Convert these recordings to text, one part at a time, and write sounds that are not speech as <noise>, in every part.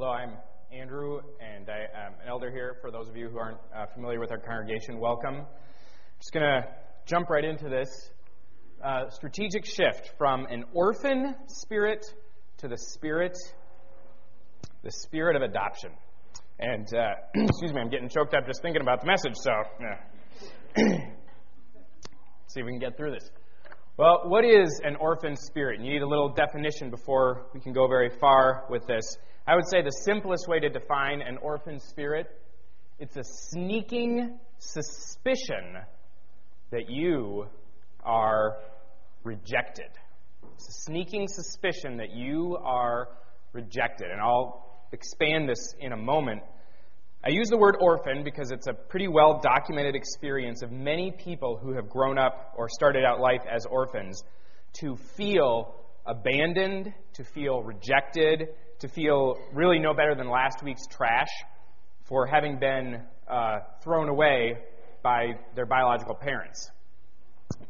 Hello, I'm Andrew, and I am an elder here. For those of you who aren't uh, familiar with our congregation, welcome. Just going to jump right into this uh, strategic shift from an orphan spirit to the spirit, the spirit of adoption. And uh, <clears throat> excuse me, I'm getting choked up just thinking about the message. So, yeah. <clears throat> see if we can get through this. Well, what is an orphan spirit? You need a little definition before we can go very far with this. I would say the simplest way to define an orphan spirit, it's a sneaking suspicion that you are rejected. It's a sneaking suspicion that you are rejected. And I'll expand this in a moment. I use the word orphan because it's a pretty well documented experience of many people who have grown up or started out life as orphans to feel abandoned, to feel rejected, to feel really no better than last week's trash for having been uh, thrown away by their biological parents.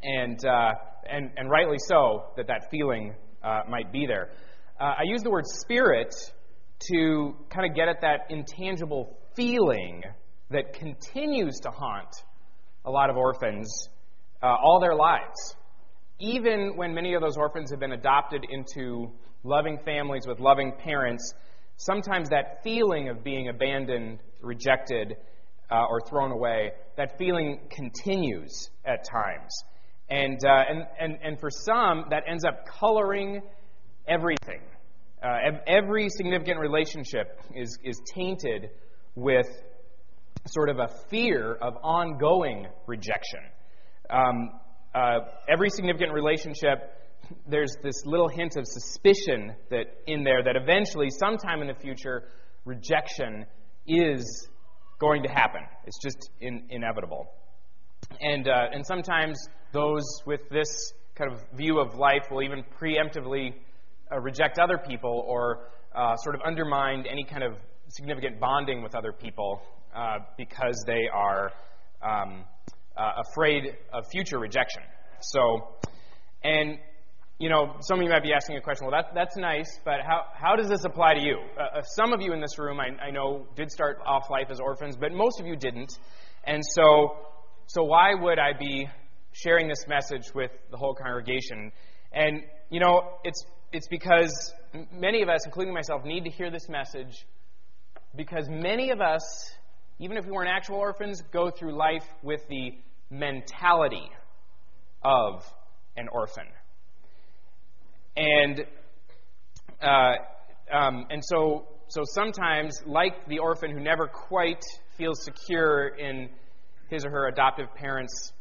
And, uh, and, and rightly so that that feeling uh, might be there. Uh, I use the word spirit to kind of get at that intangible feeling that continues to haunt a lot of orphans uh, all their lives. Even when many of those orphans have been adopted into loving families with loving parents, sometimes that feeling of being abandoned, rejected, uh, or thrown away, that feeling continues at times. And, uh, and, and, and for some, that ends up coloring everything. Uh, every significant relationship is, is tainted with sort of a fear of ongoing rejection. Um, uh, every significant relationship, there's this little hint of suspicion that in there that eventually, sometime in the future, rejection is going to happen. It's just in, inevitable. And, uh, and sometimes those with this kind of view of life will even preemptively uh, reject other people or uh, sort of undermine any kind of significant bonding with other people uh, because they are um, uh, afraid of future rejection. So, and you know, some of you might be asking a question. Well, that, that's nice, but how, how does this apply to you? Uh, uh, some of you in this room, I, I know, did start off life as orphans, but most of you didn't. And so, so why would I be sharing this message with the whole congregation? And you know, it's it's because many of us, including myself, need to hear this message because many of us, even if we weren't actual orphans, go through life with the mentality of an orphan. And uh, um, and so so sometimes, like the orphan who never quite feels secure in his or her adoptive parents'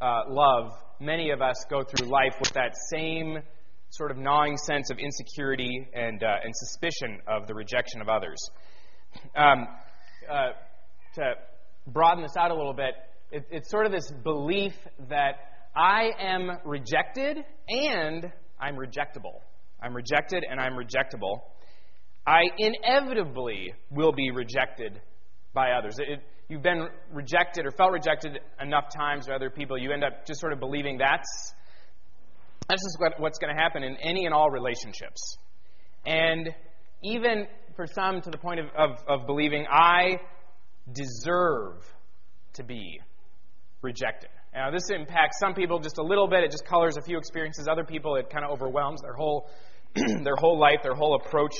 uh, love, many of us go through life with that same sort of gnawing sense of insecurity and uh, and suspicion of the rejection of others. Um, uh, to broaden this out a little bit, it, it's sort of this belief that I am rejected and I'm rejectable. I'm rejected and I'm rejectable. I inevitably will be rejected by others. It, you've been rejected or felt rejected enough times by other people, you end up just sort of believing that's that's just what, what's going to happen in any and all relationships. And even for some to the point of, of, of believing, I deserve to be rejected. Now, this impacts some people just a little bit. It just colors a few experiences. Other people, it kind of overwhelms their whole, <clears throat> their whole life, their whole approach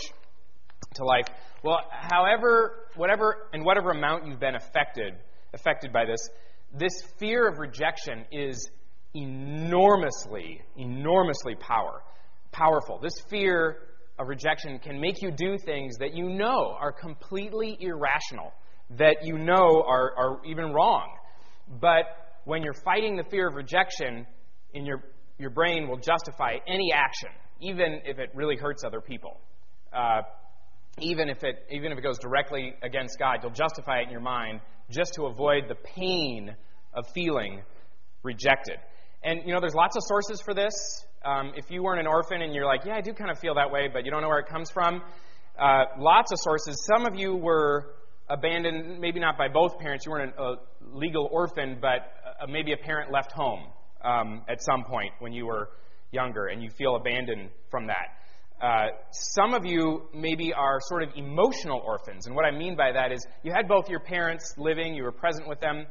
to life. Well, however, whatever, in whatever amount you've been affected, affected by this, this fear of rejection is enormously, enormously power, powerful. This fear of rejection can make you do things that you know are completely irrational, that you know are, are even wrong. But when you're fighting the fear of rejection, in your, your brain will justify any action, even if it really hurts other people. Uh, even if it even if it goes directly against God, you'll justify it in your mind just to avoid the pain of feeling rejected. And, you know, there's lots of sources for this. Um, if you weren't an orphan and you're like, yeah, I do kind of feel that way, but you don't know where it comes from, uh, lots of sources. Some of you were abandoned, maybe not by both parents. You weren't a legal orphan, but uh, maybe a parent left home um, at some point when you were younger, and you feel abandoned from that. uh, some of you maybe are sort of emotional orphans. And what I mean by that is you had both your parents living, you were present with them,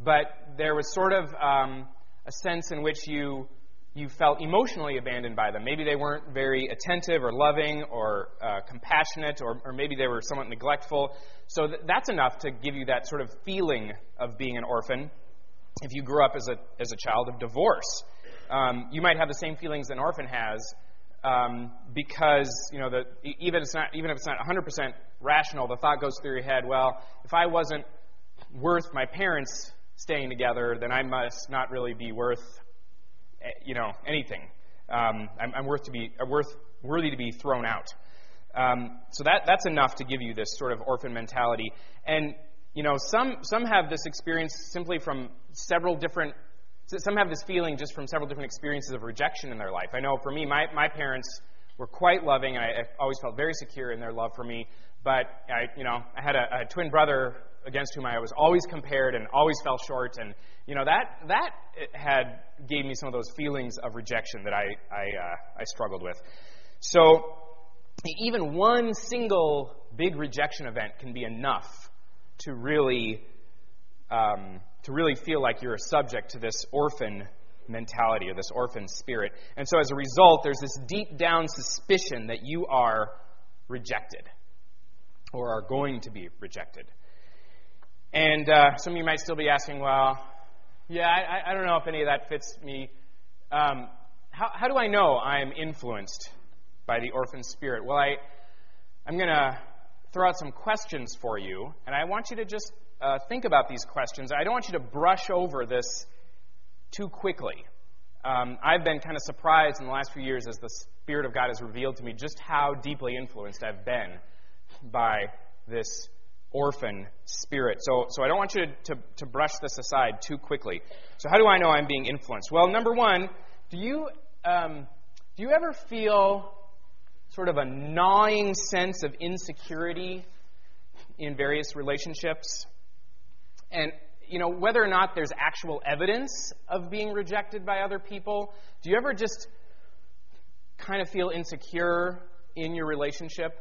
but there was sort of um, a sense in which you you felt emotionally abandoned by them. Maybe they weren't very attentive or loving or uh, compassionate, or, or, maybe they were somewhat neglectful. So th- that's enough to give you that sort of feeling of being an orphan. If you grew up as a, as a child of divorce, um, you might have the same feelings an orphan has um, because you know the, even, it's not, even if it's not 100% rational, the thought goes through your head, well, if I wasn't worth my parents staying together, then I must not really be worth Eh, you know, anything. Um, I'm, I'm, worth to be uh, worth worthy to be thrown out. Um, so that that's enough to give you this sort of orphan mentality. And you know, some some have this experience simply from several different. Some have this feeling just from several different experiences of rejection in their life. I know for me, my, my parents were quite loving, and I, I always felt very secure in their love for me. But I, you know, I had a, a twin brother against whom I was always compared and always fell short. And, you know, that, that had gave me some of those feelings of rejection that I, I, uh, I struggled with. So even one single big rejection event can be enough to really, um, to really feel like you're a subject to this orphan mentality or this orphan spirit. And so as a result, there's this deep down suspicion that you are rejected or are going to be rejected. And uh, some of you might still be asking, well, yeah, I, I don't know if any of that fits me. Um, how, how do I know I'm influenced by the orphan spirit? Well, I, I'm going to throw out some questions for you, and I want you to just uh, think about these questions. I don't want you to brush over this too quickly. Um, I've been kind of surprised in the last few years as the Spirit of God has revealed to me just how deeply influenced I've been by this orphan spirit. So, so I don't want you to, to, to brush this aside too quickly. So, how do I know I'm being influenced? Well, number one, do you, um, do you ever feel sort of a gnawing sense of insecurity in various relationships? And, you know, whether or not there's actual evidence of being rejected by other people, do you ever just kind of feel insecure in your relationship?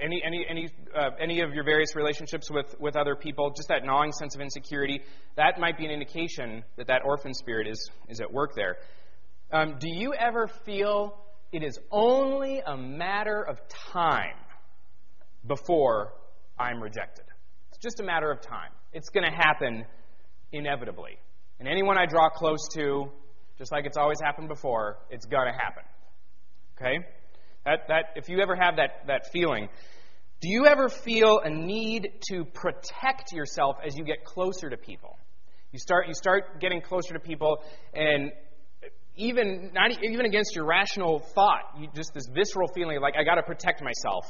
Any any any uh, any of your various relationships with with other people, just that gnawing sense of insecurity, that might be an indication that that orphan spirit is is at work there. Um, do you ever feel it is only a matter of time before I'm rejected? It's just a matter of time. It's going to happen inevitably. And anyone I draw close to, just like it's always happened before, it's going to happen. Okay? That, that, if you ever have that, that feeling, do you ever feel a need to protect yourself as you get closer to people? You start, you start getting closer to people, and even, not, even against your rational thought, you, just this visceral feeling like, I got to protect myself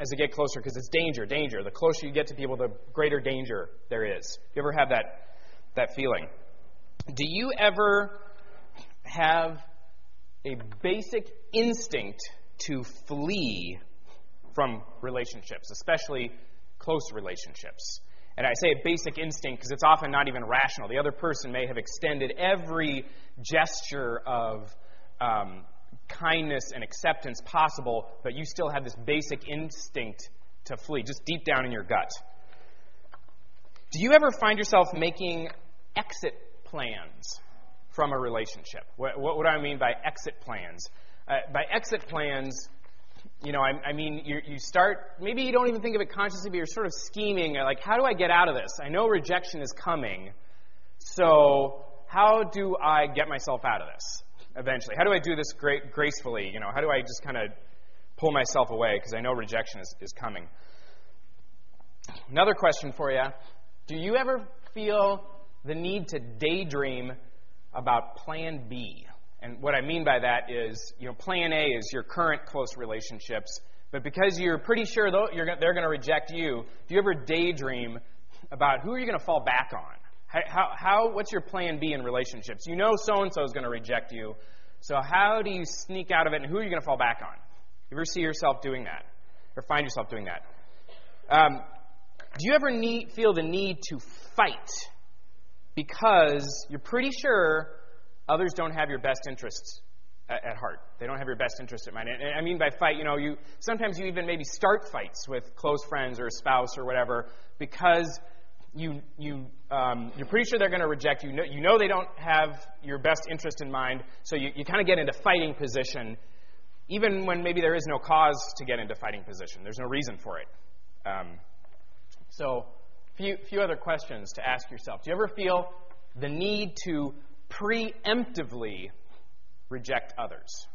as I get closer because it's danger, danger. The closer you get to people, the greater danger there is. You ever have that, that feeling? Do you ever have a basic instinct to flee from relationships, especially close relationships. And I say a basic instinct because it's often not even rational. The other person may have extended every gesture of um, kindness and acceptance possible, but you still have this basic instinct to flee, just deep down in your gut. Do you ever find yourself making exit plans from a relationship? What, what, what do I mean by exit plans? Uh, by exit plans, you know, I, I mean, you, you start, maybe you don't even think of it consciously, but you're sort of scheming, like, how do I get out of this? I know rejection is coming, so how do I get myself out of this eventually? How do I do this gracefully? You know, how do I just kind of pull myself away because I know rejection is, is coming? Another question for you Do you ever feel the need to daydream about plan B? And what I mean by that is, you know, plan A is your current close relationships, but because you're pretty sure they're going to reject you, do you ever daydream about who are you going to fall back on? How, how, what's your plan B in relationships? You know so and so is going to reject you, so how do you sneak out of it, and who are you going to fall back on? You ever see yourself doing that, or find yourself doing that? Um, do you ever need, feel the need to fight because you're pretty sure others don't have your best interests at, at heart. They don't have your best interest in mind. And, and I mean by fight, you know, you sometimes you even maybe start fights with close friends or a spouse or whatever because you you um, you're pretty sure they're going to reject you. You know they don't have your best interest in mind, so you, you kind of get into fighting position, even when maybe there is no cause to get into fighting position. There's no reason for it. Um, so, few few other questions to ask yourself. Do you ever feel the need to preemptively reject others?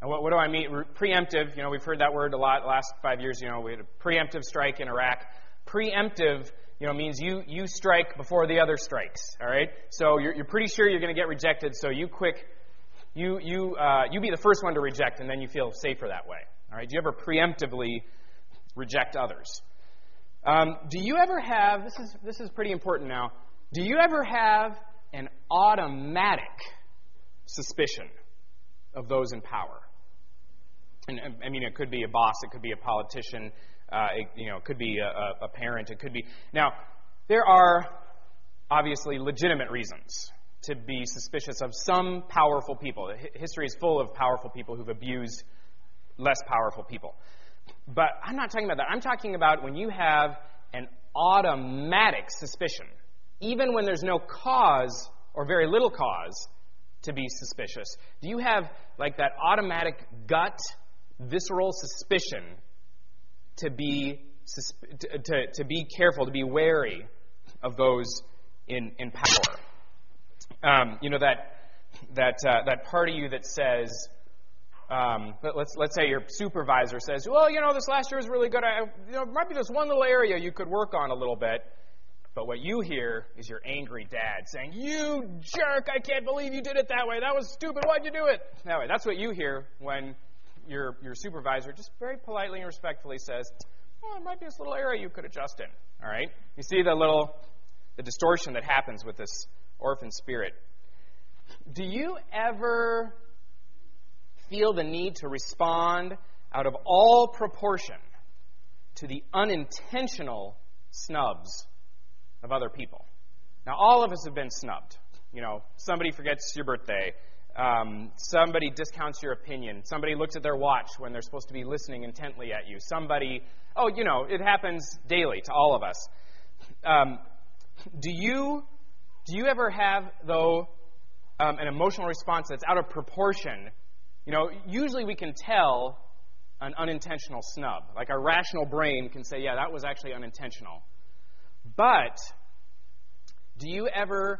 And what, what do I mean? Preemptive, you know, we've heard that word a lot last five years. You know, we had a preemptive strike in Iraq. Preemptive you know, means you, you strike before the other strikes. All right? So you're, you're pretty sure you're going to get rejected, so you quick, you, you, uh, you be the first one to reject, and then you feel safer that way. All right? Do you ever preemptively reject others? Um, do you ever have, this is, this is pretty important now, do you ever have an automatic suspicion of those in power? And I mean, it could be a boss, it could be a politician, uh, it, you know, it could be a, a parent. It could be. Now, there are obviously legitimate reasons to be suspicious of some powerful people. History is full of powerful people who've abused less powerful people. But I'm not talking about that. I'm talking about when you have an automatic suspicion, even when there's no cause or very little cause to be suspicious. Do you have like that automatic gut, visceral suspicion to be, to, to, to be careful, to be wary of those in, in power. Um, you know, that, that, uh, that part of you that says, um, let's, let's say your supervisor says, well, you know, this last year was really good. I, you know, might be this one little area you could work on a little bit. But what you hear is your angry dad saying, You jerk, I can't believe you did it that way. That was stupid. Why'd you do it? That way. That's what you hear when your, your supervisor just very politely and respectfully says, well, there might be this little area you could adjust in. All right? You see the little, the distortion that happens with this orphan spirit. Do you ever feel the need to respond out of all proportion to the unintentional snubs of other people? Now, all of us have been snubbed. You know, somebody forgets your birthday. Um, somebody discounts your opinion. Somebody looks at their watch when they're supposed to be listening intently at you. Somebody, oh, you know, it happens daily to all of us. Um, do you do you ever have though um, an emotional response that's out of proportion? You know, usually we can tell an unintentional snub. Like our rational brain can say, yeah, that was actually unintentional. But do you ever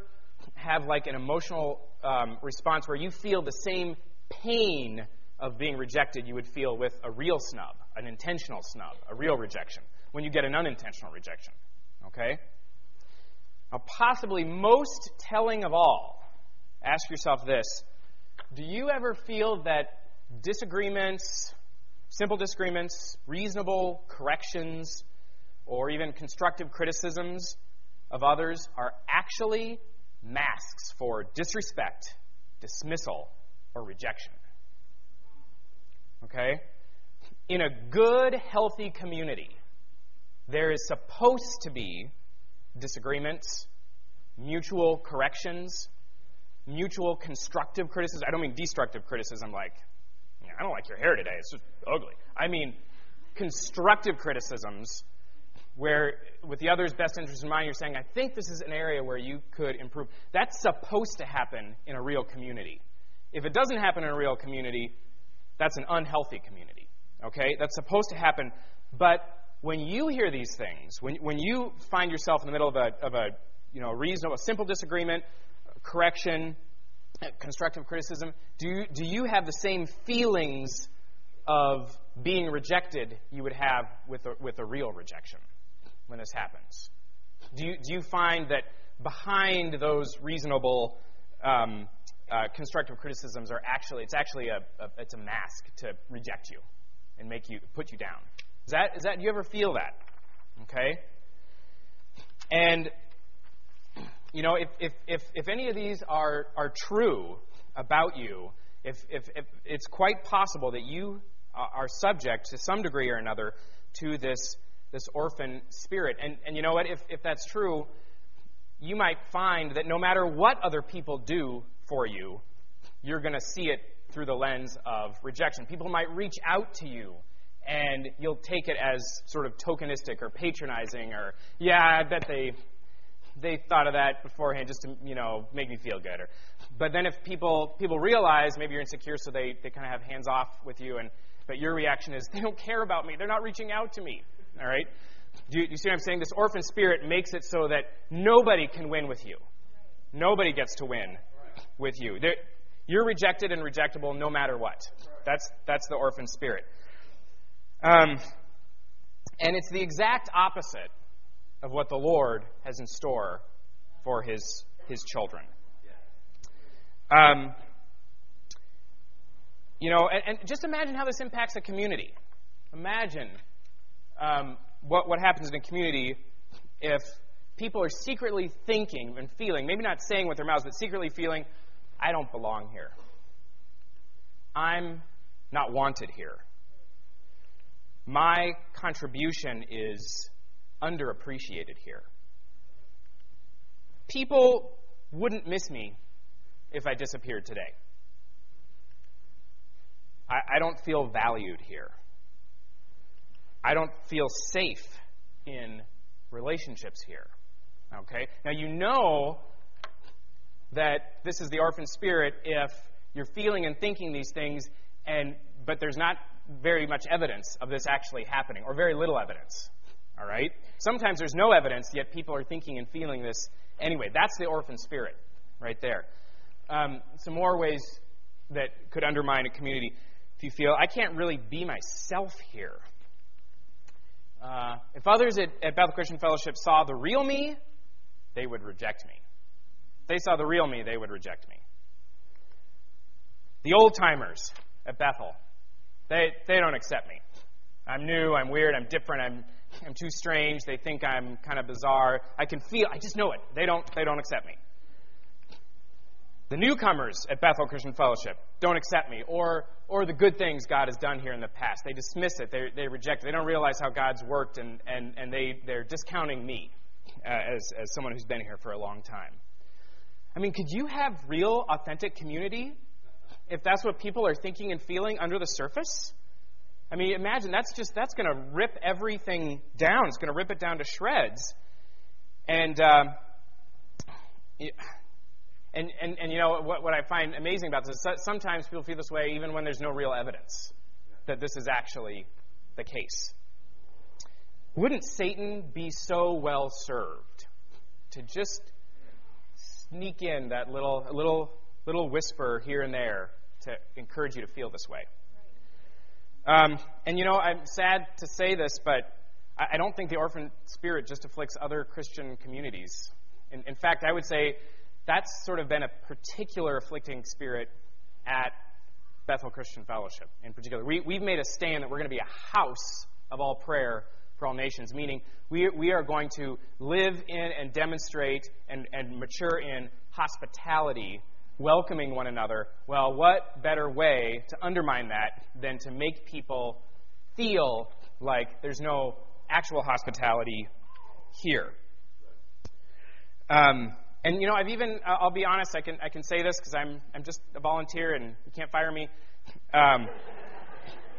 have like an emotional um, response where you feel the same pain of being rejected you would feel with a real snub, an intentional snub, a real rejection, when you get an unintentional rejection. Okay? Now, possibly most telling of all, ask yourself this Do you ever feel that disagreements, simple disagreements, reasonable corrections, or even constructive criticisms of others are actually masks for disrespect, dismissal, or rejection. Okay? In a good, healthy community, there is supposed to be disagreements, mutual corrections, mutual constructive criticism. I don't mean destructive criticism like, I don't like your hair today, it's just ugly. I mean constructive criticisms where, with the other's best interest in mind, you're saying, I think this is an area where you could improve. That's supposed to happen in a real community. If it doesn't happen in a real community, that's an unhealthy community. Okay? That's supposed to happen. But when you hear these things, when, when you find yourself in the middle of a, of a you know, reasonable, simple disagreement, correction, constructive criticism, do you, do you have the same feelings of being rejected you would have with a, with a real rejection? When this happens? Do you, do you find that behind those reasonable um, uh, constructive criticisms are actually it's actually a, a, it's a mask to reject you and make you put you down? Is that is that do you ever feel that? Okay. And you know if if if, if any of these are are true about you, if, if, if it's quite possible that you are subject to some degree or another to this this orphan spirit. And, and you know what? If, if that's true, you might find that no matter what other people do for you, you're going to see it through the lens of rejection. People might reach out to you and you'll take it as sort of tokenistic or patronizing or, yeah, I bet they they thought of that beforehand just to you know make me feel good. Or, but then if people people realize maybe you're insecure, so they they kind of have hands off with you, and but your reaction is they don't care about me. They're not reaching out to me. All right. Do you, you see what I'm saying? This orphan spirit makes it so that nobody can win with you. Nobody gets to win with you. They're, you're rejected and rejectable no matter what. That's that's the orphan spirit. Um, and it's the exact opposite of what the Lord has in store for his, his children. Um, you know, and, and, just imagine how this impacts a community. Imagine um, what, what happens in a community if people are secretly thinking and feeling, maybe not saying with their mouths, but secretly feeling, I don't belong here. I'm not wanted here. My contribution is underappreciated here. People wouldn't miss me if I disappeared today. I, I don't feel valued here. I don't feel safe in relationships here. Okay? Now, you know that this is the orphan spirit if you're feeling and thinking these things, and but there's not very much evidence of this actually happening, or very little evidence. All right? Sometimes there's no evidence, yet people are thinking and feeling this anyway. That's the orphan spirit right there. Um, some more ways that could undermine a community. If you feel, I can't really be myself here. Uh, if others at, at Bethel Christian Fellowship saw the real me, they would reject me. If they saw the real me, they would reject me. The old timers at Bethel, they, they don't accept me. I'm new, I'm weird, I'm different, I'm I'm too strange. They think I'm kind of bizarre. I can feel, I just know it. They don't, they don't accept me. The newcomers at Bethel Christian Fellowship don't accept me, or, or the good things God has done here in the past. They dismiss it, they, they reject it. They don't realize how God's worked, and, and, and they, they're discounting me uh, as, as someone who's been here for a long time. I mean, could you have real, authentic community if that's what people are thinking and feeling under the surface? I mean, imagine that's just that's going to rip everything down. It's going to rip it down to shreds. And um, and and and you know what what I find amazing about this is sometimes people feel this way even when there's no real evidence that this is actually the case. Wouldn't Satan be so well served to just sneak in that little little little whisper here and there to encourage you to feel this way? Um, and you know, I'm sad to say this, but I, I don't think the orphan spirit just afflicts other Christian communities. In, in fact, I would say that's sort of been a particular afflicting spirit at Bethel Christian Fellowship in particular. We, we've made a stand that we're going to be a house of all prayer for all nations, meaning we, we are going to live in and demonstrate and, and mature in hospitality welcoming one another, well, what better way to undermine that than to make people feel like there's no actual hospitality here? Um, and you know, I've even I'll be honest, I can I can say this because I'm I'm just a volunteer and you can't fire me. Um,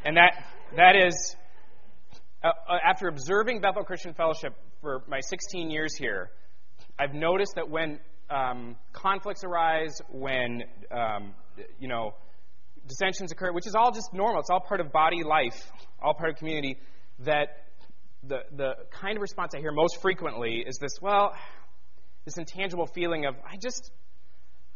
and that that is uh, uh after observing Bethel Christian Fellowship for my 16 years here, I've noticed that when um, conflicts arise, when um, you know dissensions occur, which is all just normal. It's all part of body life, all part of community. That the the kind of response I hear most frequently is this: well, this intangible feeling of I just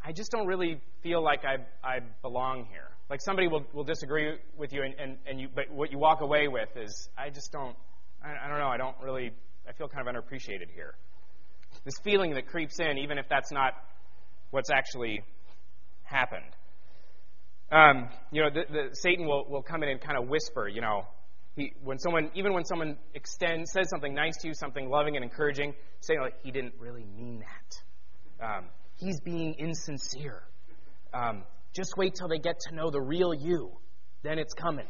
I just don't really feel like I I belong here. Like somebody will, will disagree with you, and, and, and you, but what you walk away with is I just don't I, I don't know I don't really I feel kind of underappreciated here this feeling that creeps in, even if that's not what's actually happened. Um, you know, the, the, Satan will, will come in and kind of whisper, you know, he, when someone, even when someone extends, says something nice to you, something loving and encouraging, saying like, he didn't really mean that. Um, he's being insincere. Um, just wait till they get to know the real you. Then it's coming.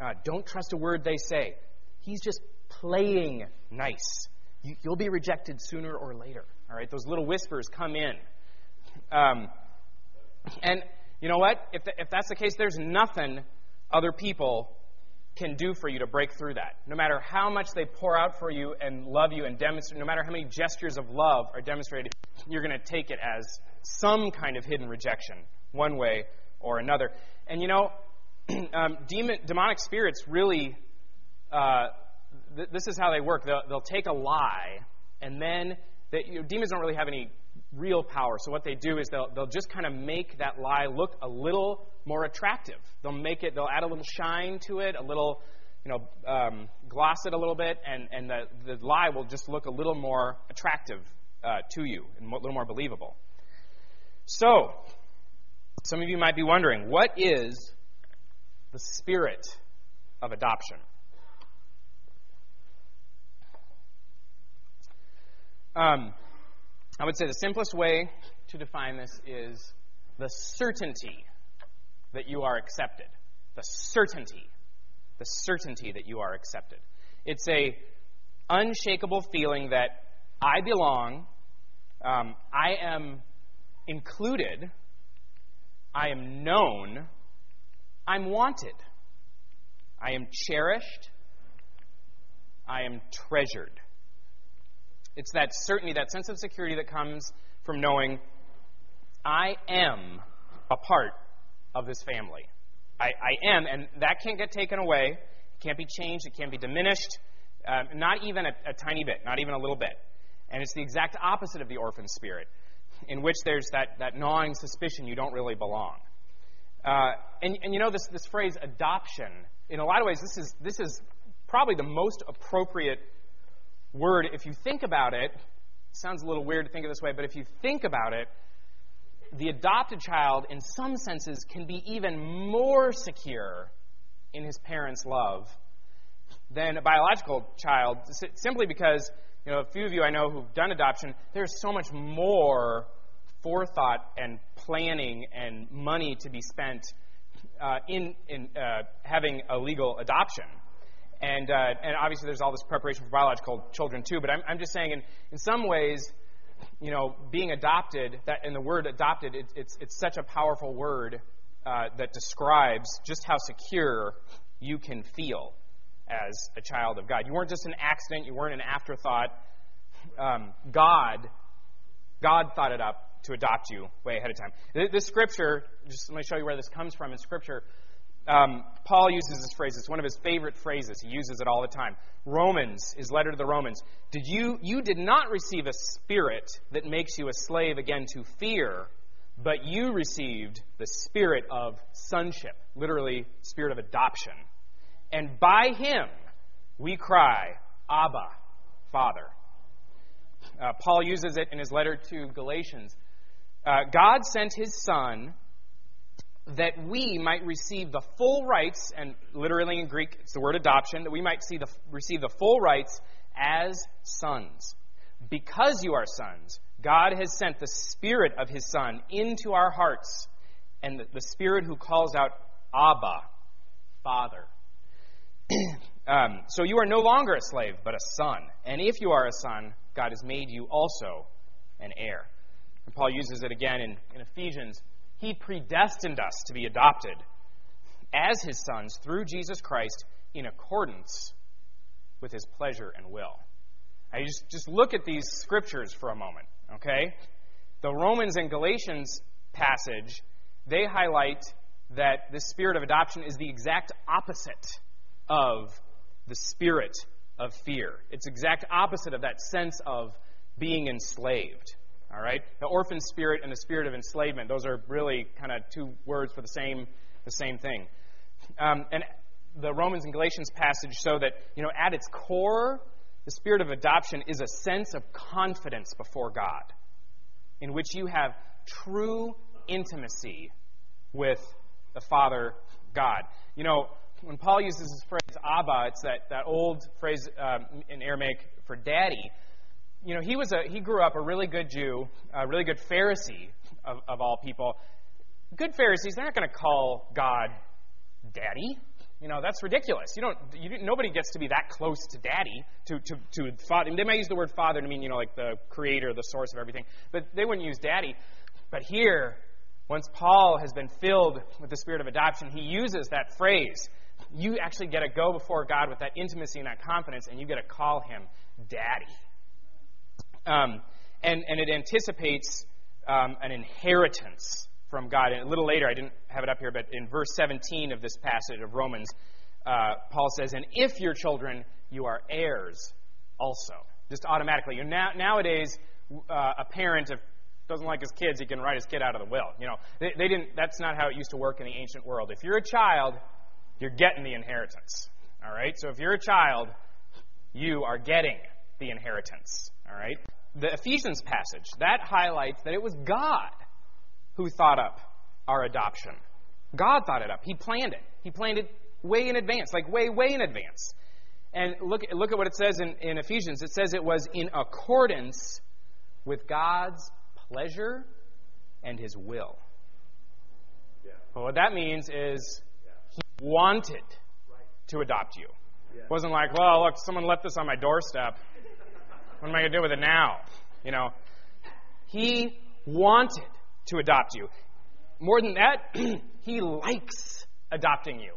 Uh, don't trust a word they say. He's just playing nice you, will be rejected sooner or later. All right, those little whispers come in, um, and you know what? If, if that's the case, there's nothing other people can do for you to break through that. No matter how much they pour out for you and love you and demonstrate, no matter how many gestures of love are demonstrated, you're going to take it as some kind of hidden rejection, one way or another. And you know, <clears throat> um, demon, demonic spirits really, uh, th- this is how they work. They'll, they'll take a lie, and then they, you know, demons don't really have any real power. So what they do is they'll, they'll just kind of make that lie look a little more attractive. They'll make it, they'll add a little shine to it, a little, you know, um, gloss it a little bit, and, and the, the lie will just look a little more attractive uh, to you and a little more believable. So, some of you might be wondering, what is the spirit of adoption? Um, I would say the simplest way to define this is the certainty that you are accepted. The certainty. The certainty that you are accepted. It's a unshakable feeling that I belong, um, I am included, I am known, I'm wanted, I am cherished, I am treasured. It's that certainty, that sense of security that comes from knowing I am a part of this family. I, I am, and that can't get taken away. It can't be changed. It can't be diminished. Um, not even a, a tiny bit, not even a little bit. And it's the exact opposite of the orphan spirit, in which there's that, that gnawing suspicion you don't really belong. Uh, and, and you know, this, this phrase adoption, in a lot of ways, this is, this is probably the most appropriate word, if you think about it, it sounds a little weird to think of this way, but if you think about it, the adopted child, in some senses, can be even more secure in his parents' love than a biological child, simply because, you know, a few of you I know who've done adoption, there's so much more forethought and planning and money to be spent uh, in, in uh, having a legal adoption. And, uh, and obviously, there's all this preparation for biological children, too. But I'm, I'm just saying, in, in some ways, you know, being adopted, that, and the word adopted, it, it's, it's such a powerful word uh, that describes just how secure you can feel as a child of God. You weren't just an accident, you weren't an afterthought. Um, God, God thought it up to adopt you way ahead of time. This, scripture, just let me show you where this comes from in scripture. Um, Paul uses this phrase. It's one of his favorite phrases. He uses it all the time. Romans, his letter to the Romans. Did you you did not receive a spirit that makes you a slave again to fear, but you received the spirit of sonship, literally spirit of adoption. And by him we cry, Abba, Father. Uh, Paul uses it in his letter to Galatians. Uh, God sent his son that we might receive the full rights, and literally in Greek it's the word adoption, that we might see the, receive the full rights as sons. Because you are sons, God has sent the Spirit of His Son into our hearts, and the, the Spirit who calls out, Abba, Father. <clears throat> um, so you are no longer a slave, but a son. And if you are a son, God has made you also an heir. And Paul uses it again in, in Ephesians he predestined us to be adopted as his sons through Jesus Christ in accordance with his pleasure and will. I just, just look at these scriptures for a moment, okay? The Romans and Galatians passage, they highlight that the spirit of adoption is the exact opposite of the spirit of fear. It's exact opposite of that sense of being enslaved. All right? The orphan spirit and the spirit of enslavement, those are really kind of two words for the same, the same thing. Um, and the Romans and Galatians passage show that, you know, at its core, the spirit of adoption is a sense of confidence before God, in which you have true intimacy with the Father God. You know, when Paul uses this phrase Abba, it's that, that old phrase um, in Aramaic for daddy you know, he was a he grew up a really good Jew, a really good Pharisee of, of all people. Good Pharisees, they're not going to call God daddy. You know, that's ridiculous. You don't. You, nobody gets to be that close to daddy. To to to father. They might use the word father to mean you know like the creator, the source of everything, but they wouldn't use daddy. But here, Once Paul has been filled with the spirit of adoption, he uses that phrase. You actually get to go before God with that intimacy and that confidence, and you get to call him daddy. Um, and, and it anticipates um, an inheritance from God. And a little later, I didn't have it up here, but in verse 17 of this passage of Romans, uh, Paul says, And if your children, you are heirs also. Just automatically. You now, nowadays, uh, a parent, doesn't like his kids, he can write his kid out of the will. You know, they, they didn't. That's not how it used to work in the ancient world. If you're a child, you're getting the inheritance. All right. So if you're a child, you are getting the inheritance. All right. The Ephesians passage that highlights that it was God who thought up our adoption. God thought it up. He planned it. He planned it way in advance, like way, way in advance. And look, look at what it says in, in Ephesians. It says it was in accordance with God's pleasure and his will. Yeah. But what that means is he wanted right. to adopt you. Yeah. It wasn't like, well, look, someone left this on my doorstep. What am I going to do with it now? You know, he wanted to adopt you. More than that, <clears throat> he likes adopting you.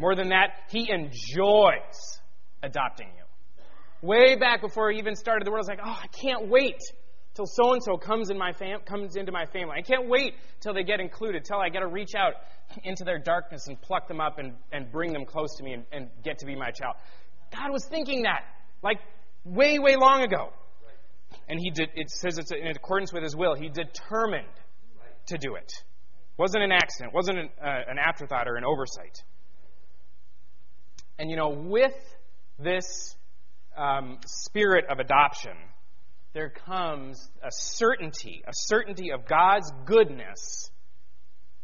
More than that, he enjoys adopting you. Way back before he even started the world, I was like, oh, I can't wait till so and so comes in my fam- comes into my family. I can't wait till they get included, till I get to reach out into their darkness and pluck them up and, and bring them close to me and, and get to be my child. God was thinking that like way, way long ago. And he did it says it's in accordance with his will. He determined to do it. Wasn't an accident, wasn't an, uh, an afterthought or an oversight. And you know, with this um, spirit of adoption, there comes a certainty, a certainty of God's goodness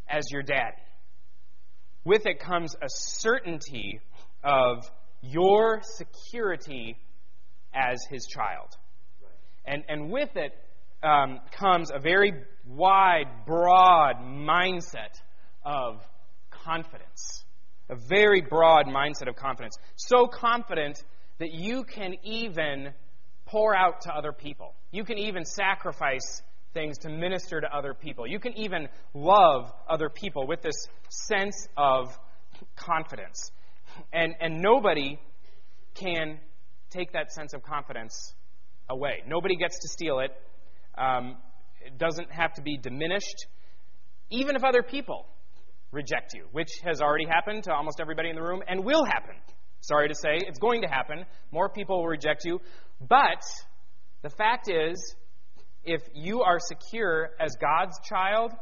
as your daddy. With it comes a certainty of your security as his child. And, and with it um, comes a very wide, broad mindset of confidence. A very broad mindset of confidence. So confident that you can even pour out to other people. You can even sacrifice things to minister to other people. You can even love other people with this sense of confidence. And, and nobody can take that sense of confidence away. Nobody gets to steal it. Um, it doesn't have to be diminished, even if other people reject you, which has already happened to almost everybody in the room and will happen. Sorry to say, it's going to happen. More people will reject you. But the fact is, if you are secure as God's child,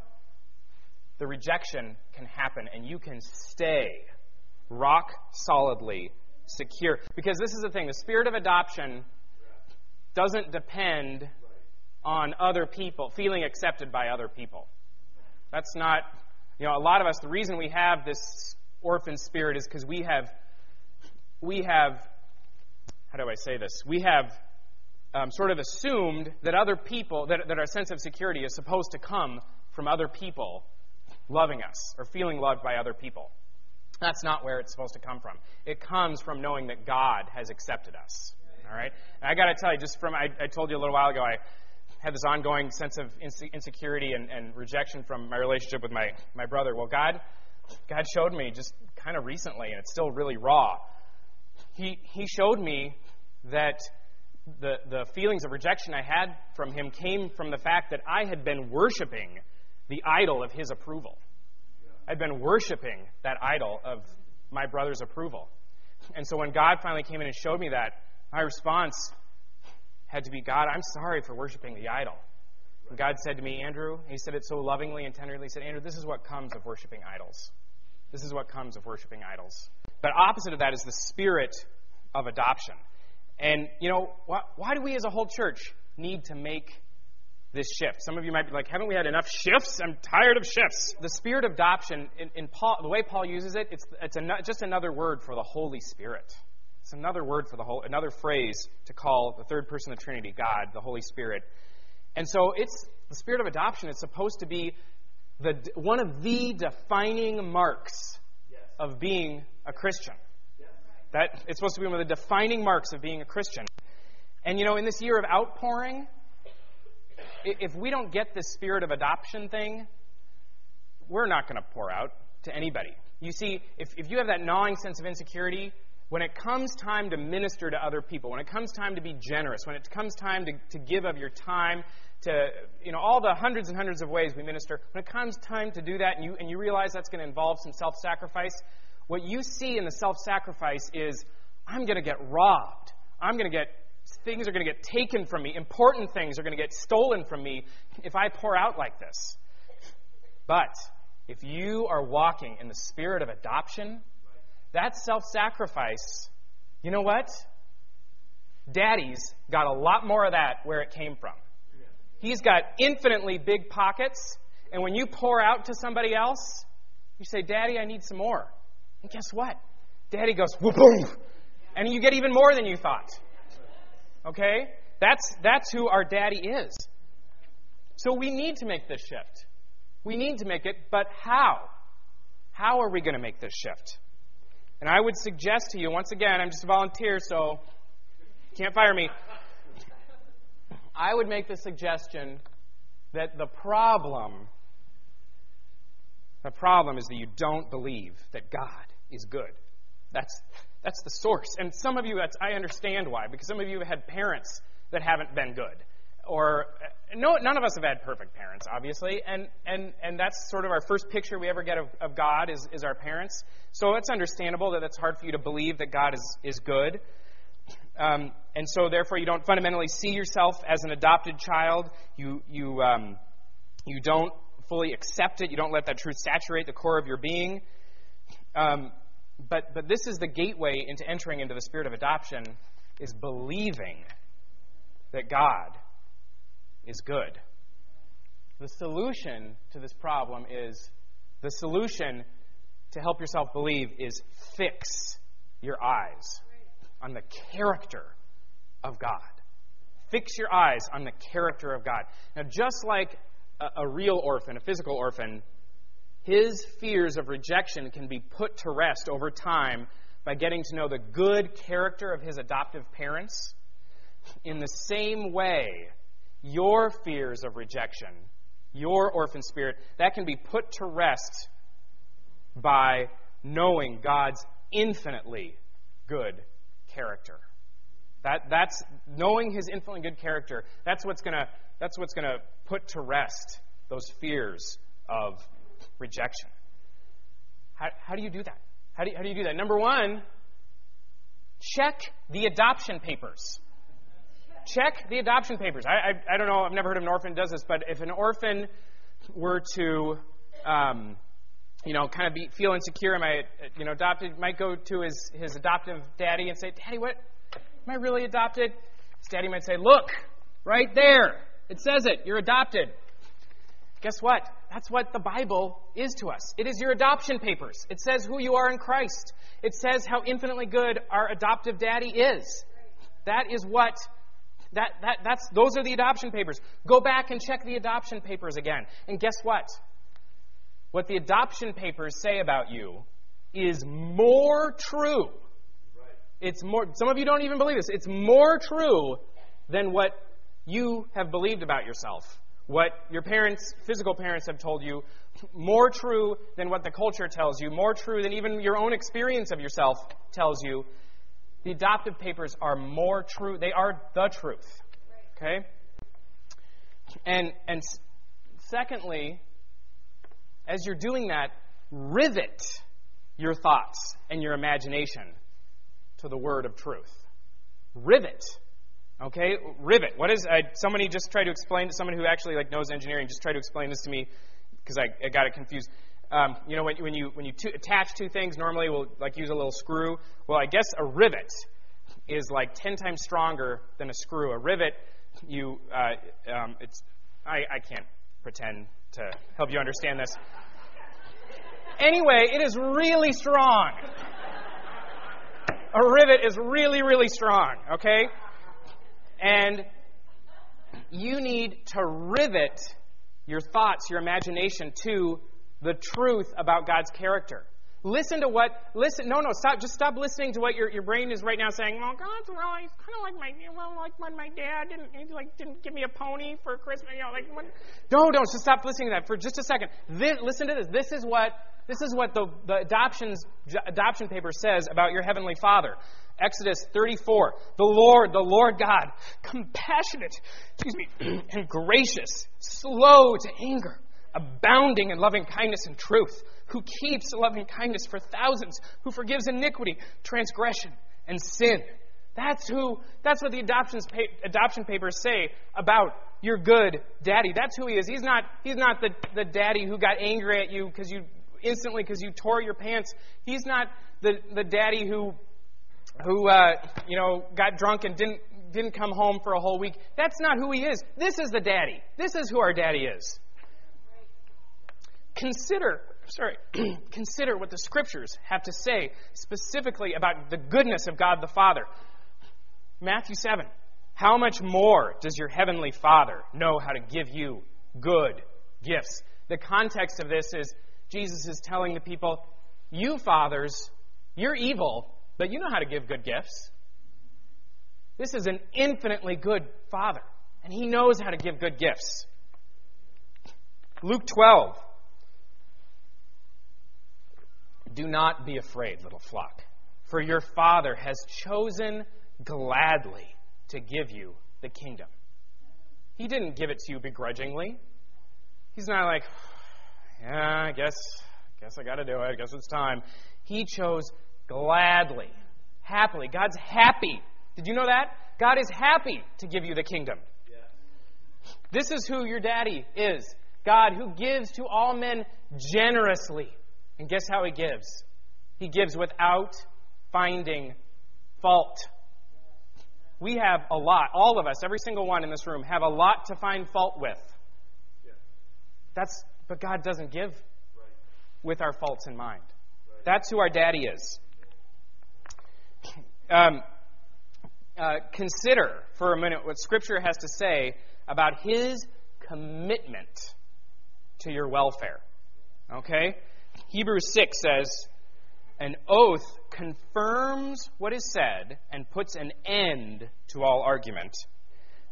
the rejection can happen and you can stay rock solidly secure. Because this is the thing the spirit of adoption doesn't depend on other people, feeling accepted by other people. That's not, you know, a lot of us, the reason we have this orphan spirit is because we have, we have, how do I say this? We have um, sort of assumed that other people, that, that our sense of security is supposed to come from other people loving us or feeling loved by other people. That's not where it's supposed to come from. It comes from knowing that God has accepted us. All right? And I got to tell you, just from, I, I, told you a little while ago, I had this ongoing sense of insecurity and, and rejection from my relationship with my, my brother. Well, God, God showed me just kind of recently, and it's still really raw. He, he showed me that the, the feelings of rejection I had from him came from the fact that I had been worshiping the idol of his approval. I'd been worshiping that idol of my brother's approval. And so when God finally came in and showed me that, my response had to be, God, I'm sorry for worshiping the idol. And God said to me, Andrew, he said it so lovingly and tenderly, he said, Andrew, this is what comes of worshiping idols. This is what comes of worshiping idols. But opposite of that is the spirit of adoption. And, you know, why, why do we as a whole church need to make this shift? Some of you might be like, haven't we had enough shifts? I'm tired of shifts. The spirit of adoption, in, in Paul, the way Paul uses it, it's, it's just another word for the Holy Spirit. It's another word for the whole, another phrase to call the third person of the Trinity, God, the Holy Spirit. And so it's the spirit of adoption is supposed to be the, one of the defining marks yes. of being a Christian. Yes. That it's supposed to be one of the defining marks of being a Christian. And you know, in this year of outpouring, if we don't get this spirit of adoption thing, we're not going to pour out to anybody. You see, if, if you have that gnawing sense of insecurity, when it comes time to minister to other people, when it comes time to be generous, when it comes time to, to give of your time to, you know, all the hundreds and hundreds of ways we minister, when it comes time to do that and you, and you realize that's going to involve some self sacrifice, what you see in the self sacrifice is, I'm going to get robbed. I'm going to get, things are going to get taken from me. Important things are going to get stolen from me if I pour out like this. But if you are walking in the spirit of adoption, that self sacrifice, you know what? Daddy's got a lot more of that where it came from. He's got infinitely big pockets, and when you pour out to somebody else, you say, Daddy, I need some more. And guess what? Daddy goes, whoop, boom, and you get even more than you thought. Okay? That's, that's who our daddy is. So we need to make this shift. We need to make it, but how? How are we going to make this shift? And I would suggest to you, once again, I'm just a volunteer, so can't fire me. I would make the suggestion that the problem, the problem is that you don't believe that God is good. That's, that's the source. And some of you, I understand why, because some of you have had parents that haven't been good or no, none of us have had perfect parents, obviously, and, and, and that's sort of our first picture we ever get of, of God is, is our parents. So it's understandable that it's hard for you to believe that God is, is good. Um, and so, therefore, you don't fundamentally see yourself as an adopted child. You, you, um, you don't fully accept it. You don't let that truth saturate the core of your being. Um, but, but this is the gateway into entering into the spirit of adoption is believing that God is good. The solution to this problem is the solution to help yourself believe is fix your eyes on the character of God. Fix your eyes on the character of God. Now, just like a, a real orphan, a physical orphan, his fears of rejection can be put to rest over time by getting to know the good character of his adoptive parents. In the same way, your fears of rejection, your orphan spirit, that can be put to rest by knowing God's infinitely good character. That, that's knowing his infinitely good character. That's what's gonna that's what's gonna put to rest those fears of rejection. How, how do you do that? How do you, how do you do that? Number one, check the adoption papers check the adoption papers. I, I, I, don't know, I've never heard of an orphan does this, but if an orphan were to, um, you know, kind of be, feel insecure, might, you know, adopted, might go to his, his adoptive daddy and say, Daddy, what? Am I really adopted? His daddy might say, Look, right there. It says it. You're adopted. Guess what? That's what the Bible is to us. It is your adoption papers. It says who you are in Christ. It says how infinitely good our adoptive daddy is. That is what that, that, that's, those are the adoption papers. Go back and check the adoption papers again. And guess what? What the adoption papers say about you is more true. It's more, some of you don't even believe this. It's more true than what you have believed about yourself. What your parents, physical parents, have told you, more true than what the culture tells you, more true than even your own experience of yourself tells you. The adoptive papers are more true. They are the truth. Okay? And, and secondly, as you're doing that, rivet your thoughts and your imagination to the word of truth. Rivet. Okay? Rivet. What is, I, somebody just tried to explain to someone who actually like knows engineering, just try to explain this to me because I, I got it confused. Um, you know, when, when you when you t- attach two things, normally we'll like use a little screw. Well, I guess a rivet is like ten times stronger than a screw. A rivet, you uh, um, it's I, I can't pretend to help you understand this. Anyway, it is really strong. A rivet is really, really strong, okay? And you need to rivet your thoughts, your imagination to the truth about God's character. Listen to what, listen, no, no, stop, just stop listening to what your, your brain is right now saying, well, God's really kind of like my, well, like when my dad didn't, he like, didn't give me a pony for Christmas, you know, like, when, no, don't, just stop listening to that for just a second. This, listen to this. This is what, this is what the, the adoptions, adoption paper says about your heavenly father. Exodus 34. The Lord, the Lord God, compassionate, excuse me, <clears throat> and gracious, slow to anger, abounding in loving kindness and truth, who keeps loving kindness for thousands, who forgives iniquity, transgression, and sin. That's who, that's what the adoptions adoption papers say about your good daddy. That's who he is. He's not, he's not the, the daddy who got angry at you because you instantly because you tore your pants. He's not the, the daddy who who uh, you know got drunk and didn't didn't come home for a whole week. That's not who he is. This is the daddy. This is who our daddy is. Consider, sorry, <clears throat> consider what the scriptures have to say specifically about the goodness of God the Father. Matthew 7. How much more does your heavenly Father know how to give you good gifts? The context of this is Jesus is telling the people, You fathers, you're evil, but you know how to give good gifts. This is an infinitely good Father, and He knows how to give good gifts. Luke 12. Do not be afraid, little flock, for your Father has chosen gladly to give you the kingdom. He didn't give it to you begrudgingly. He's not like, yeah, I guess, guess I got to do it. I guess it's time. He chose gladly, happily. God's happy. Did you know that? God is happy to give you the kingdom. This is who your daddy is God who gives to all men generously. And guess how he gives? He gives without finding fault. We have a lot, all of us, every single one in this room, have a lot to find fault with. That's, but God doesn't give with our faults in mind. That's who our daddy is. Um, uh, consider for a minute what Scripture has to say about His commitment to your welfare. Okay? Hebrews 6 says, An oath confirms what is said and puts an end to all argument.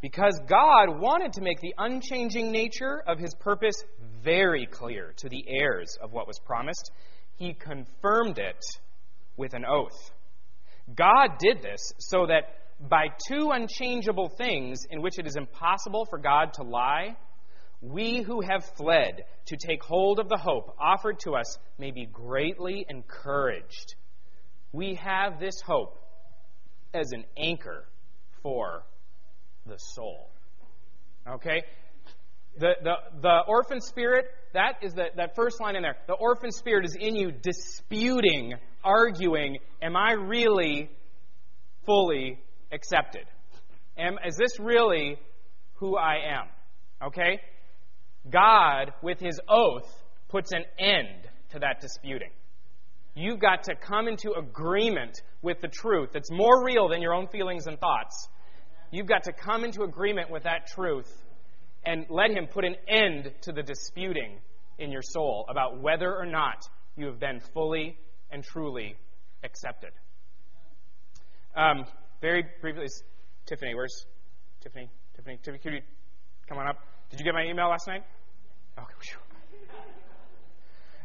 Because God wanted to make the unchanging nature of His purpose very clear to the heirs of what was promised, He confirmed it with an oath. God did this so that by two unchangeable things in which it is impossible for God to lie, we who have fled to take hold of the hope offered to us may be greatly encouraged. We have this hope as an anchor for the soul. Okay? The, the, the orphan spirit, that is the, that first line in there. The orphan spirit is in you disputing, arguing, am I really fully accepted? Am, is this really who I am? Okay? God, with his oath, puts an end to that disputing. You've got to come into agreement with the truth that's more real than your own feelings and thoughts. You've got to come into agreement with that truth and let Him put an end to the disputing in your soul about whether or not you have been fully and truly accepted. Um, very briefly, Tiffany, where's Tiffany? Tiffany, Tiffany, could you come on up? Did you get my email last night? Okay.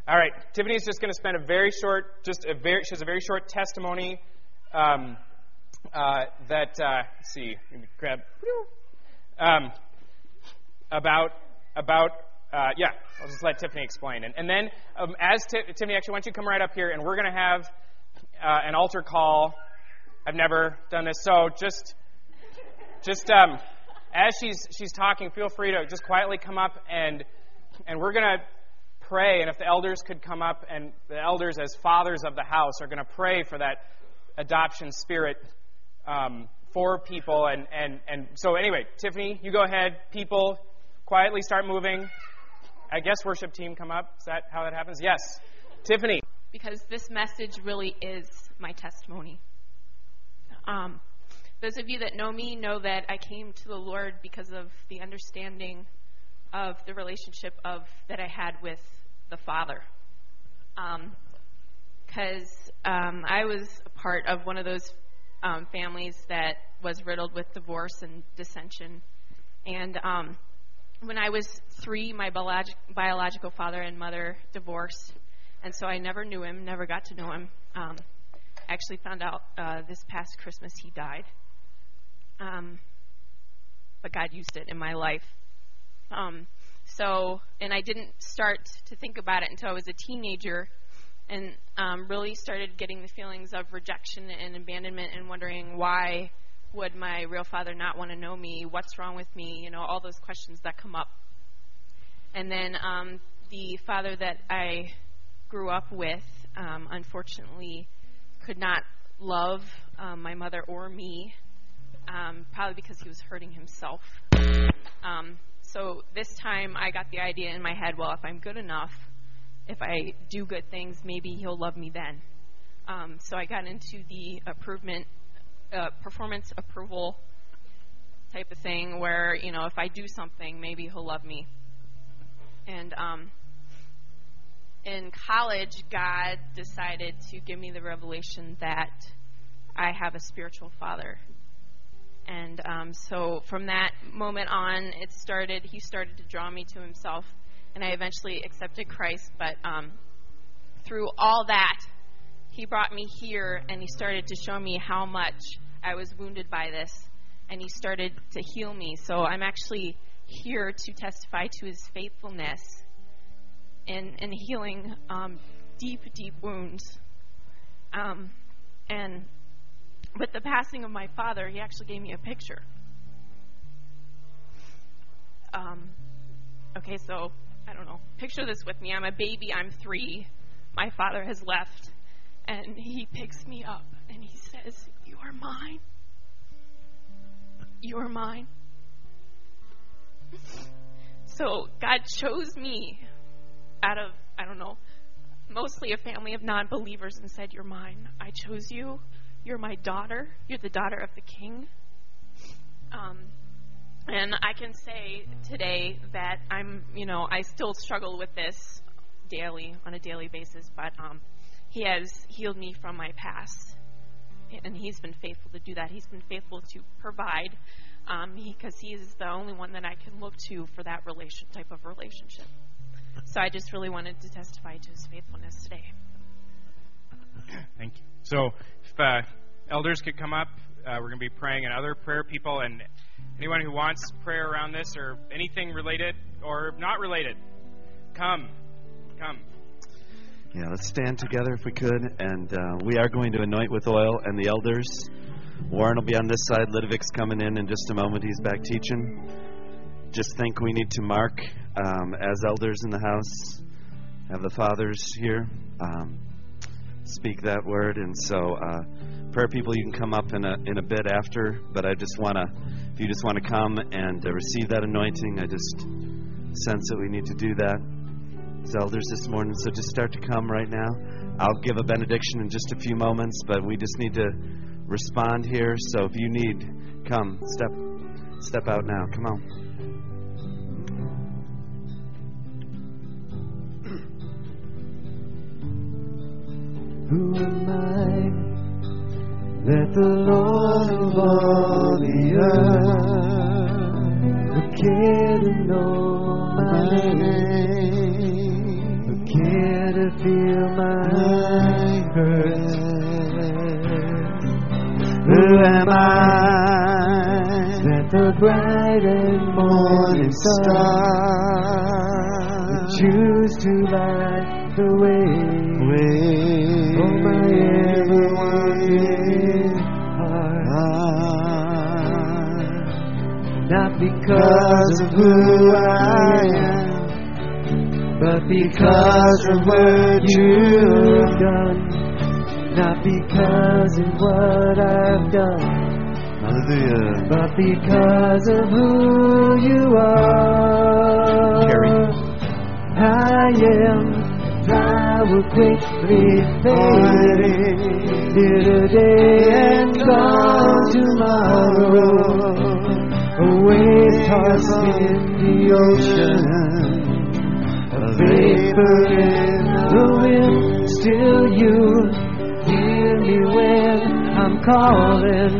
All right, Tiffany is just going to spend a very short, just a very, she has a very short testimony um, uh, that, uh, let's see, grab, um, about, about, uh, yeah, I'll just let Tiffany explain. And, and then, um, as T- Tiffany, actually, why don't you come right up here, and we're going to have uh, an altar call. I've never done this, so just, just um, as she's she's talking, feel free to just quietly come up and and we're going to pray. And if the elders could come up, and the elders, as fathers of the house, are going to pray for that adoption spirit um, for people. And, and, and so, anyway, Tiffany, you go ahead. People, quietly start moving. I guess worship team come up. Is that how that happens? Yes. Tiffany. Because this message really is my testimony. Um, those of you that know me know that I came to the Lord because of the understanding of the relationship of that I had with the Father. Um, because um, I was a part of one of those um, families that was riddled with divorce and dissension. And um, when I was three, my biolog- biological father and mother divorced, and so I never knew him, never got to know him. Um, actually found out uh, this past Christmas he died. Um, but God used it in my life. Um, so, and I didn't start to think about it until I was a teenager and um, really started getting the feelings of rejection and abandonment and wondering why would my real father not want to know me? What's wrong with me? You know, all those questions that come up. And then um, the father that I grew up with, um, unfortunately, could not love um, my mother or me, um, probably because he was hurting himself. Um, so this time I got the idea in my head well, if I'm good enough, if I do good things, maybe he'll love me then. Um, so I got into the improvement, uh, performance approval type of thing where, you know, if I do something, maybe he'll love me. And um, in college, God decided to give me the revelation that I have a spiritual father. And um, so from that moment on, it started, he started to draw me to himself and I eventually accepted Christ. But um, through all that, He brought me here and He started to show me how much I was wounded by this, and He started to heal me. So I'm actually here to testify to His faithfulness in, in healing um, deep, deep wounds. Um, and with the passing of my father, he actually gave me a picture. Um, okay, so I don't know, picture this with me. I'm a baby, I'm three. My father has left, and he picks me up and he says, You are mine. You are mine. So God chose me out of, I don't know, mostly a family of non believers and said, You're mine. I chose you. You're my daughter. You're the daughter of the king. Um, and I can say today that I'm, you know, I still struggle with this daily, on a daily basis, but um, He has healed me from my past. And He's been faithful to do that. He's been faithful to provide because um, he, is the only one that I can look to for that relation type of relationship. So I just really wanted to testify to His faithfulness today. <coughs> Thank you. So if uh, elders could come up, uh, we're going to be praying and other prayer people and Anyone who wants prayer around this or anything related or not related, come. Come. Yeah, let's stand together if we could. And uh, we are going to anoint with oil, and the elders. Warren will be on this side. Ludovic's coming in in just a moment. He's back teaching. Just think we need to mark um, as elders in the house, have the fathers here um, speak that word. And so, uh, prayer people, you can come up in a, in a bit after, but I just want to if you just want to come and uh, receive that anointing, I just sense that we need to do that as elders this morning. So just start to come right now. I'll give a benediction in just a few moments, but we just need to respond here. So if you need, come, step, step out now. Come on. Who am I? that the Lord of all the earth would care to know my name, would care to feel my hurt. Who am I that the bright and morning star would choose to light the way, way because of who I am, but because of what you've done, not because of what I've done. Hallelujah. But because of who you are, Carrie. I am. I will quickly fade. Here today and gone tomorrow a wave tossed in the ocean, a vapor in the wind, still you hear me when I'm calling.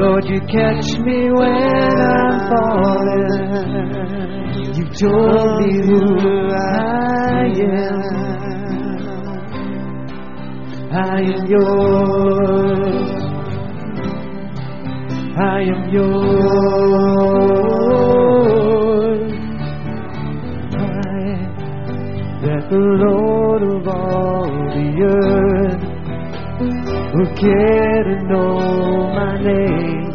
Lord, you catch me when I'm falling. You told me who I am. I am yours. I am yours. I that the Lord of all the earth will care to know my name,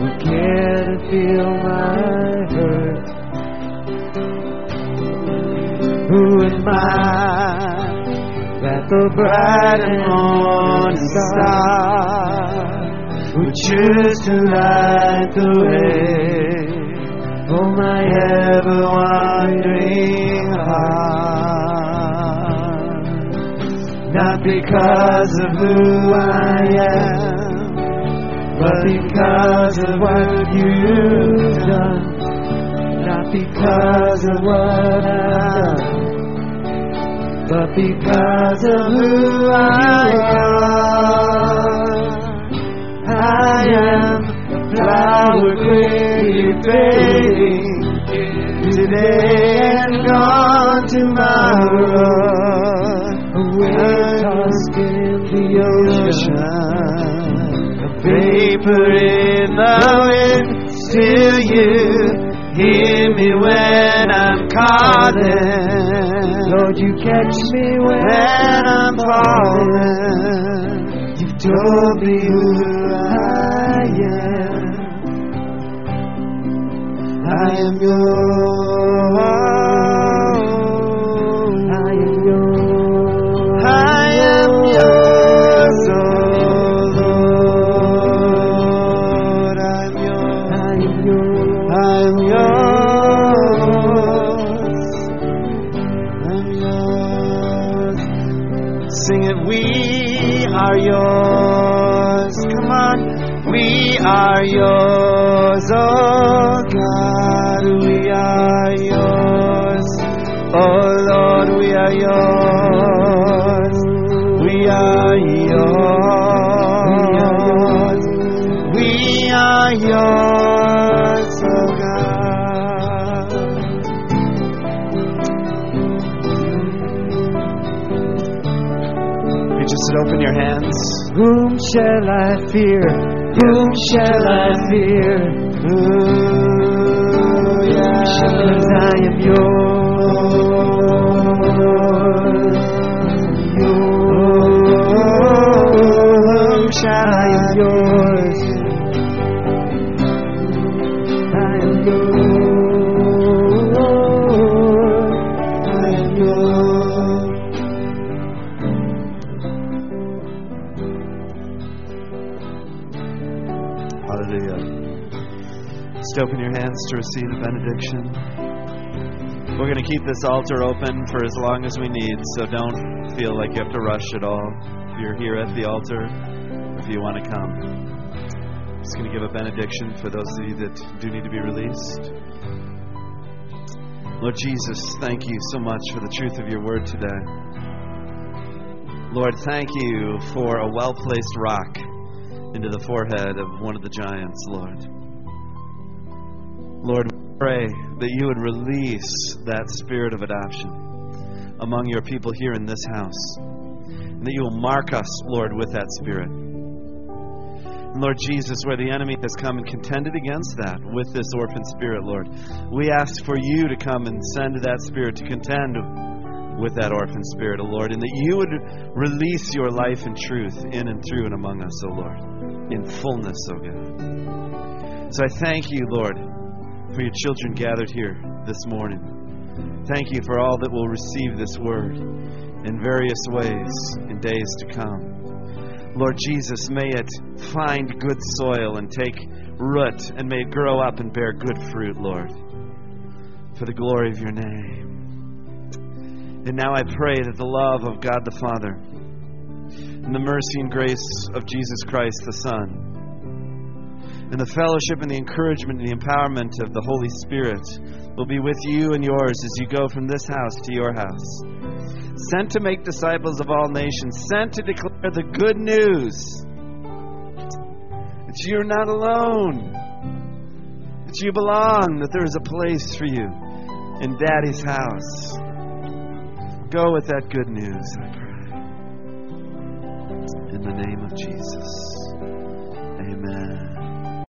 will care to feel my hurt. Who am I that the bright and morning star would choose to light the way for my ever wandering heart? Not because of who I am, but because of what you've done. Not because of what I've done, but because of who I am. I am flower quickly fading today and gone tomorrow. Away tossed in the ocean, a vapor in the wind. Still, you hear me when I'm calling. Lord, you catch me when I'm falling. Told me who I am. I am yours. Sing it. We are yours. Come on. We are yours, oh God. We are yours. Oh Lord, we are yours. We are yours. We are yours, Open your hands. Whom shall I fear? Whom shall I fear? Ooh, yeah. I am yours. Hands to receive the benediction. We're going to keep this altar open for as long as we need, so don't feel like you have to rush at all. If you're here at the altar, if you want to come, just going to give a benediction for those of you that do need to be released. Lord Jesus, thank you so much for the truth of your word today. Lord, thank you for a well placed rock into the forehead of one of the giants, Lord. Lord, we pray that you would release that spirit of adoption among your people here in this house, and that you will mark us, Lord, with that spirit. And Lord Jesus, where the enemy has come and contended against that with this orphan spirit, Lord, we ask for you to come and send that spirit to contend with that orphan spirit, O Lord, and that you would release your life and truth in and through and among us, O Lord, in fullness, O God. So I thank you, Lord, for your children gathered here this morning. Thank you for all that will receive this word in various ways in days to come. Lord Jesus, may it find good soil and take root, and may it grow up and bear good fruit, Lord, for the glory of your name. And now I pray that the love of God the Father and the mercy and grace of Jesus Christ the Son And the fellowship and the encouragement and the empowerment of the Holy Spirit will be with you and yours as you go from this house to your house. Sent to make disciples of all nations, sent to declare the good news that you're not alone, that you belong, that there is a place for you in Daddy's house. Go with that good news, I pray. In the name of Jesus. Amen.